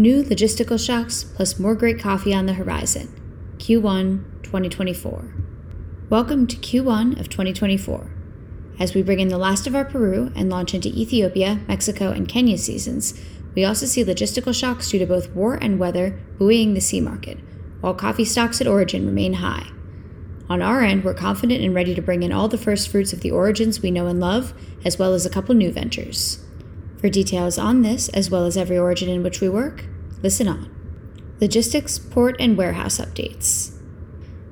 New logistical shocks plus more great coffee on the horizon. Q1 2024. Welcome to Q1 of 2024. As we bring in the last of our Peru and launch into Ethiopia, Mexico, and Kenya seasons, we also see logistical shocks due to both war and weather buoying the C market, while coffee stocks at origin remain high. On our end, we're confident and ready to bring in all the first fruits of the origins we know and love, as well as a couple new ventures. For details on this, as well as every origin in which we work, listen on. Logistics, port, and warehouse updates.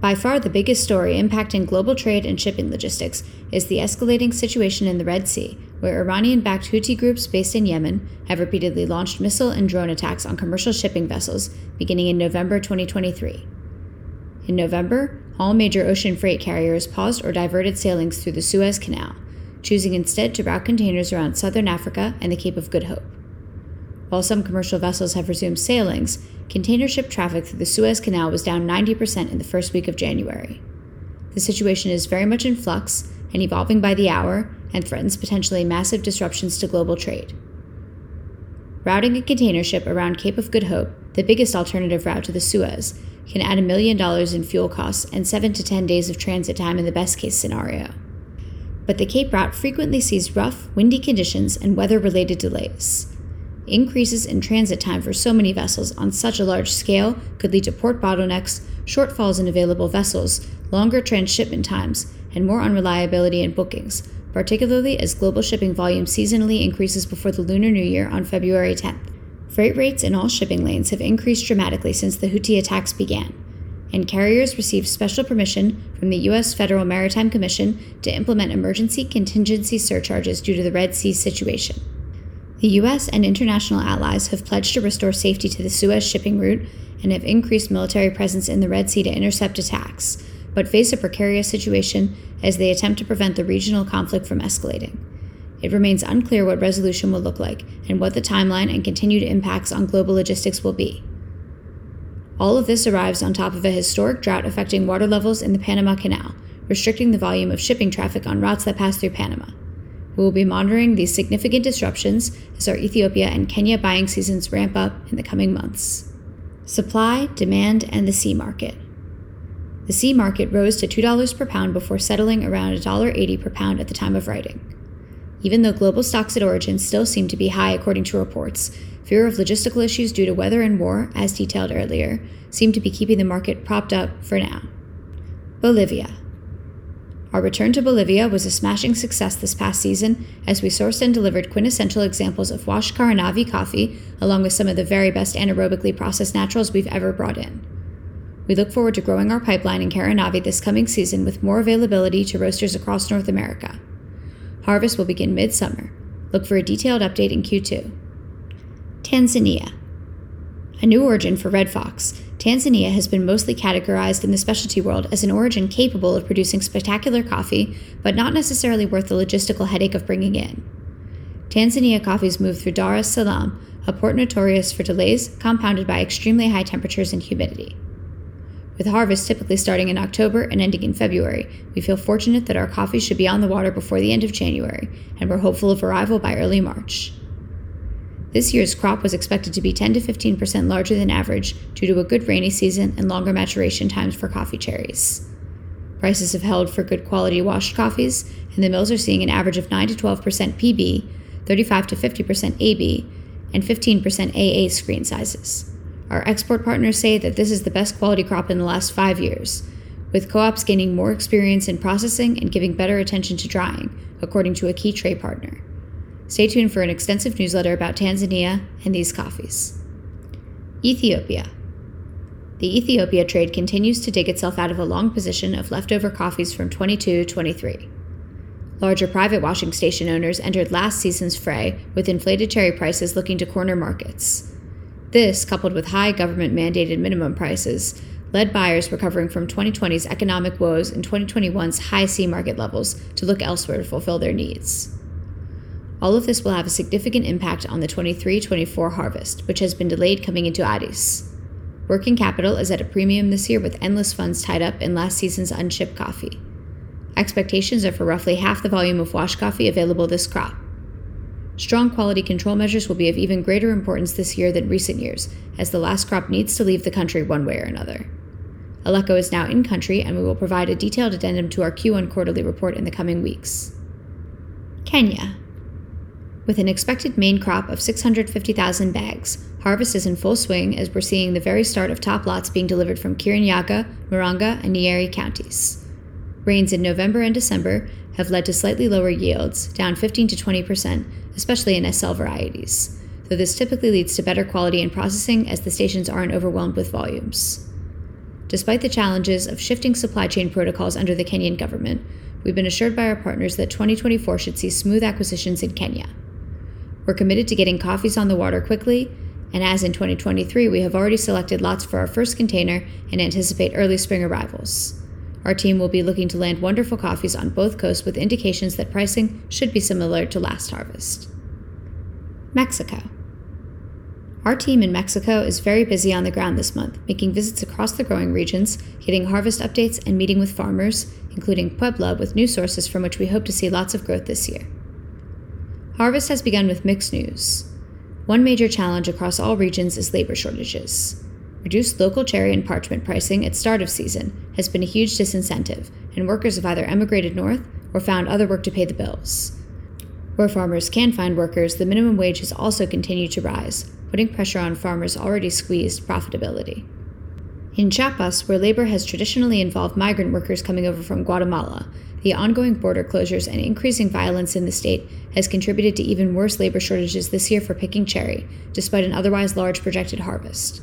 By far the biggest story impacting global trade and shipping logistics is the escalating situation in the Red Sea, where Iranian backed Houthi groups based in Yemen have repeatedly launched missile and drone attacks on commercial shipping vessels beginning in November 2023. In November, all major ocean freight carriers paused or diverted sailings through the Suez Canal, choosing instead to route containers around southern Africa and the Cape of Good Hope. While some commercial vessels have resumed sailings, container ship traffic through the Suez Canal was down 90% in the first week of January. The situation is very much in flux and evolving by the hour and threatens potentially massive disruptions to global trade. Routing a container ship around Cape of Good Hope, the biggest alternative route to the Suez, can add a million dollars in fuel costs and 7 to 10 days of transit time in the best case scenario but the Cape route frequently sees rough, windy conditions and weather related delays. Increases in transit time for so many vessels on such a large scale could lead to port bottlenecks, shortfalls in available vessels, longer transshipment times, and more unreliability in bookings, particularly as global shipping volume seasonally increases before the Lunar New Year on February 10th. Freight rates in all shipping lanes have increased dramatically since the Houthi attacks began, and carriers received special permission from the U.S. Federal Maritime Commission to implement emergency contingency surcharges due to the Red Sea situation. The U.S. and international allies have pledged to restore safety to the Suez shipping route and have increased military presence in the Red Sea to intercept attacks, but face a precarious situation as they attempt to prevent the regional conflict from escalating. It remains unclear what resolution will look like and what the timeline and continued impacts on global logistics will be. All of this arrives on top of a historic drought affecting water levels in the Panama Canal, restricting the volume of shipping traffic on routes that pass through Panama. We will be monitoring these significant disruptions as our Ethiopia and Kenya buying seasons ramp up in the coming months. Supply, demand, and the C market. The C market rose to $2 per pound before settling around $1.80 per pound at the time of writing. Even though global stocks at origin still seem to be high according to reports, fear of logistical issues due to weather and war, as detailed earlier, seem to be keeping the market propped up for now. Bolivia. Our return to Bolivia was a smashing success this past season as we sourced and delivered quintessential examples of Wash Caranavi coffee along with some of the very best anaerobically processed naturals we've ever brought in. We look forward to growing our pipeline in Caranavi this coming season with more availability to roasters across North America. Harvest will begin midsummer. Look for a detailed update in Q2. Tanzania. A new origin for Red Fox, Tanzania has been mostly categorized in the specialty world as an origin capable of producing spectacular coffee, but not necessarily worth the logistical headache of bringing in. Tanzania coffees move through Dar es Salaam, a port notorious for delays compounded by extremely high temperatures and humidity. With harvest typically starting in October and ending in February, we feel fortunate that our coffee should be on the water before the end of January, and we're hopeful of arrival by early March. This year's crop was expected to be 10 to 15% larger than average due to a good rainy season and longer maturation times for coffee cherries. Prices have held for good quality washed coffees, and the mills are seeing an average of 9 to 12% PB, 35 to 50% AB, and 15% AA screen sizes. Our export partners say that this is the best quality crop in the last five years, with co ops gaining more experience in processing and giving better attention to drying, according to a key trade partner. Stay tuned for an extensive newsletter about Tanzania and these coffees. Ethiopia. The Ethiopia trade continues to dig itself out of a long position of leftover coffees from 22 23. Larger private washing station owners entered last season's fray with inflated cherry prices looking to corner markets. This, coupled with high government mandated minimum prices, led buyers recovering from 2020's economic woes and 2021's high C market levels to look elsewhere to fulfill their needs. All of this will have a significant impact on the 23 24 harvest, which has been delayed coming into Addis. Working capital is at a premium this year with endless funds tied up in last season's unshipped coffee. Expectations are for roughly half the volume of wash coffee available this crop. Strong quality control measures will be of even greater importance this year than recent years, as the last crop needs to leave the country one way or another. Aleko is now in country, and we will provide a detailed addendum to our Q1 quarterly report in the coming weeks. Kenya. With an expected main crop of 650,000 bags, harvest is in full swing as we're seeing the very start of top lots being delivered from Kirinyaga, Murang'a, and Nyeri counties. Rains in November and December have led to slightly lower yields, down 15 to 20 percent, especially in SL varieties, though this typically leads to better quality in processing as the stations aren't overwhelmed with volumes. Despite the challenges of shifting supply chain protocols under the Kenyan government, we've been assured by our partners that 2024 should see smooth acquisitions in Kenya. We're committed to getting coffees on the water quickly, and as in 2023, we have already selected lots for our first container and anticipate early spring arrivals. Our team will be looking to land wonderful coffees on both coasts with indications that pricing should be similar to last harvest. Mexico. Our team in Mexico is very busy on the ground this month, making visits across the growing regions, getting harvest updates, and meeting with farmers, including Puebla, with new sources from which we hope to see lots of growth this year. Harvest has begun with mixed news. One major challenge across all regions is labor shortages. Reduced local cherry and parchment pricing at start of season has been a huge disincentive, and workers have either emigrated north or found other work to pay the bills. Where farmers can find workers, the minimum wage has also continued to rise, putting pressure on farmers' already squeezed profitability. In Chiapas, where labor has traditionally involved migrant workers coming over from Guatemala, the ongoing border closures and increasing violence in the state has contributed to even worse labor shortages this year for picking cherry, despite an otherwise large projected harvest.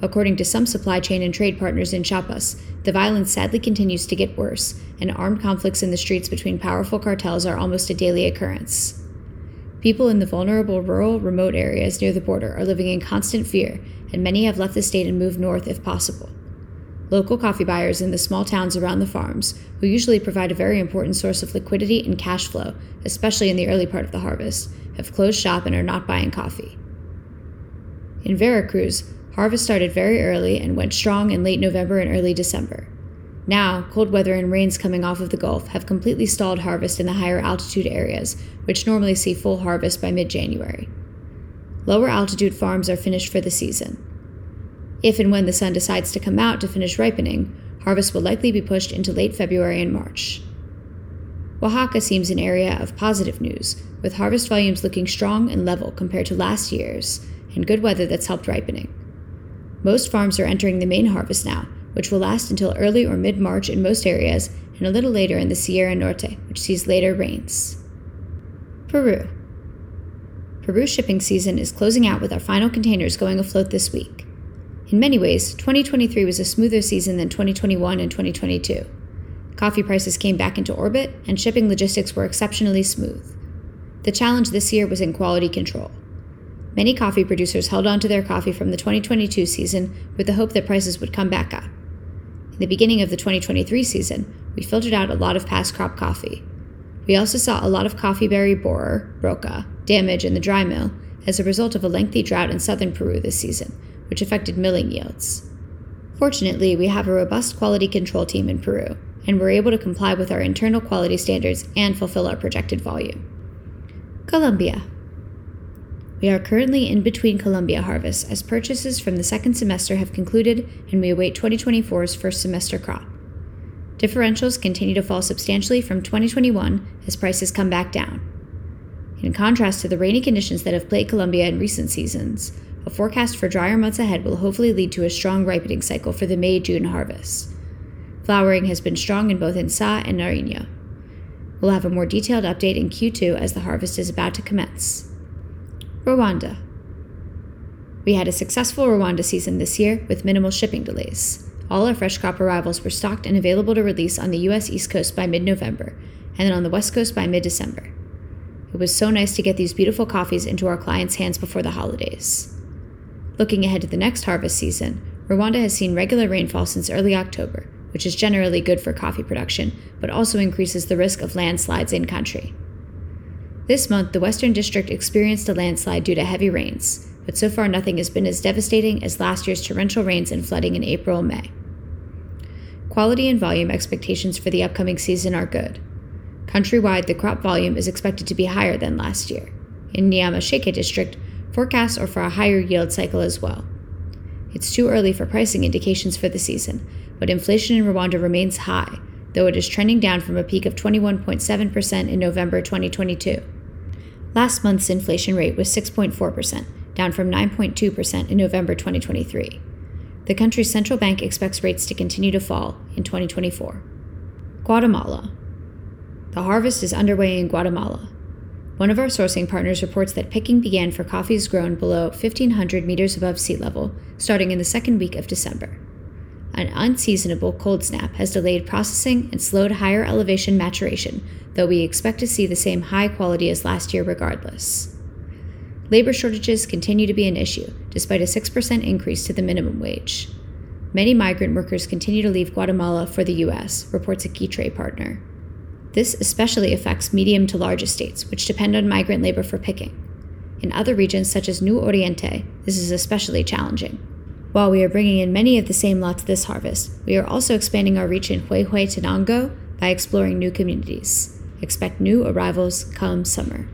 According to some supply chain and trade partners in Chiapas, the violence sadly continues to get worse, and armed conflicts in the streets between powerful cartels are almost a daily occurrence. People in the vulnerable rural, remote areas near the border are living in constant fear, and many have left the state and moved north if possible. Local coffee buyers in the small towns around the farms, who usually provide a very important source of liquidity and cash flow, especially in the early part of the harvest, have closed shop and are not buying coffee. In Veracruz, harvest started very early and went strong in late November and early December. Now, cold weather and rains coming off of the Gulf have completely stalled harvest in the higher altitude areas, which normally see full harvest by mid January. Lower altitude farms are finished for the season. If and when the sun decides to come out to finish ripening, harvest will likely be pushed into late February and March. Oaxaca seems an area of positive news, with harvest volumes looking strong and level compared to last year's, and good weather that's helped ripening. Most farms are entering the main harvest now, which will last until early or mid March in most areas, and a little later in the Sierra Norte, which sees later rains. Peru. Peru's shipping season is closing out with our final containers going afloat this week. In many ways, 2023 was a smoother season than 2021 and 2022. Coffee prices came back into orbit, and shipping logistics were exceptionally smooth. The challenge this year was in quality control. Many coffee producers held on to their coffee from the 2022 season with the hope that prices would come back up. In the beginning of the 2023 season, we filtered out a lot of past crop coffee. We also saw a lot of coffee berry borer, broca, damage in the dry mill as a result of a lengthy drought in southern Peru this season, which affected milling yields. Fortunately, we have a robust quality control team in Peru, and we're able to comply with our internal quality standards and fulfill our projected volume. Colombia. We are currently in between Colombia harvests as purchases from the second semester have concluded and we await 2024's first semester crop. Differentials continue to fall substantially from 2021 as prices come back down. In contrast to the rainy conditions that have plagued Colombia in recent seasons, a forecast for drier months ahead will hopefully lead to a strong ripening cycle for the May June harvest. Flowering has been strong in both Insa and Nariño. We'll have a more detailed update in Q2 as the harvest is about to commence. Rwanda. We had a successful Rwanda season this year with minimal shipping delays. All our fresh crop arrivals were stocked and available to release on the U.S. East Coast by mid November, and then on the West Coast by mid December. It was so nice to get these beautiful coffees into our clients' hands before the holidays. Looking ahead to the next harvest season, Rwanda has seen regular rainfall since early October, which is generally good for coffee production, but also increases the risk of landslides in country. This month, the Western District experienced a landslide due to heavy rains, but so far nothing has been as devastating as last year's torrential rains and flooding in April and May. Quality and volume expectations for the upcoming season are good. Countrywide, the crop volume is expected to be higher than last year. in Nyamasheke district, forecasts are for a higher yield cycle as well. It's too early for pricing indications for the season, but inflation in Rwanda remains high, though it is trending down from a peak of 21.7% in November 2022. Last month's inflation rate was 6.4%, down from 9.2% in November 2023. The country's central bank expects rates to continue to fall in 2024. Guatemala. The harvest is underway in Guatemala. One of our sourcing partners reports that picking began for coffees grown below 1,500 meters above sea level starting in the second week of December. An unseasonable cold snap has delayed processing and slowed higher elevation maturation, though we expect to see the same high quality as last year regardless. Labor shortages continue to be an issue, despite a 6% increase to the minimum wage. Many migrant workers continue to leave Guatemala for the U.S., reports a Guitre partner. This especially affects medium to large estates, which depend on migrant labor for picking. In other regions, such as New Oriente, this is especially challenging. While we are bringing in many of the same lots this harvest, we are also expanding our reach in Huehuetenango by exploring new communities. Expect new arrivals come summer.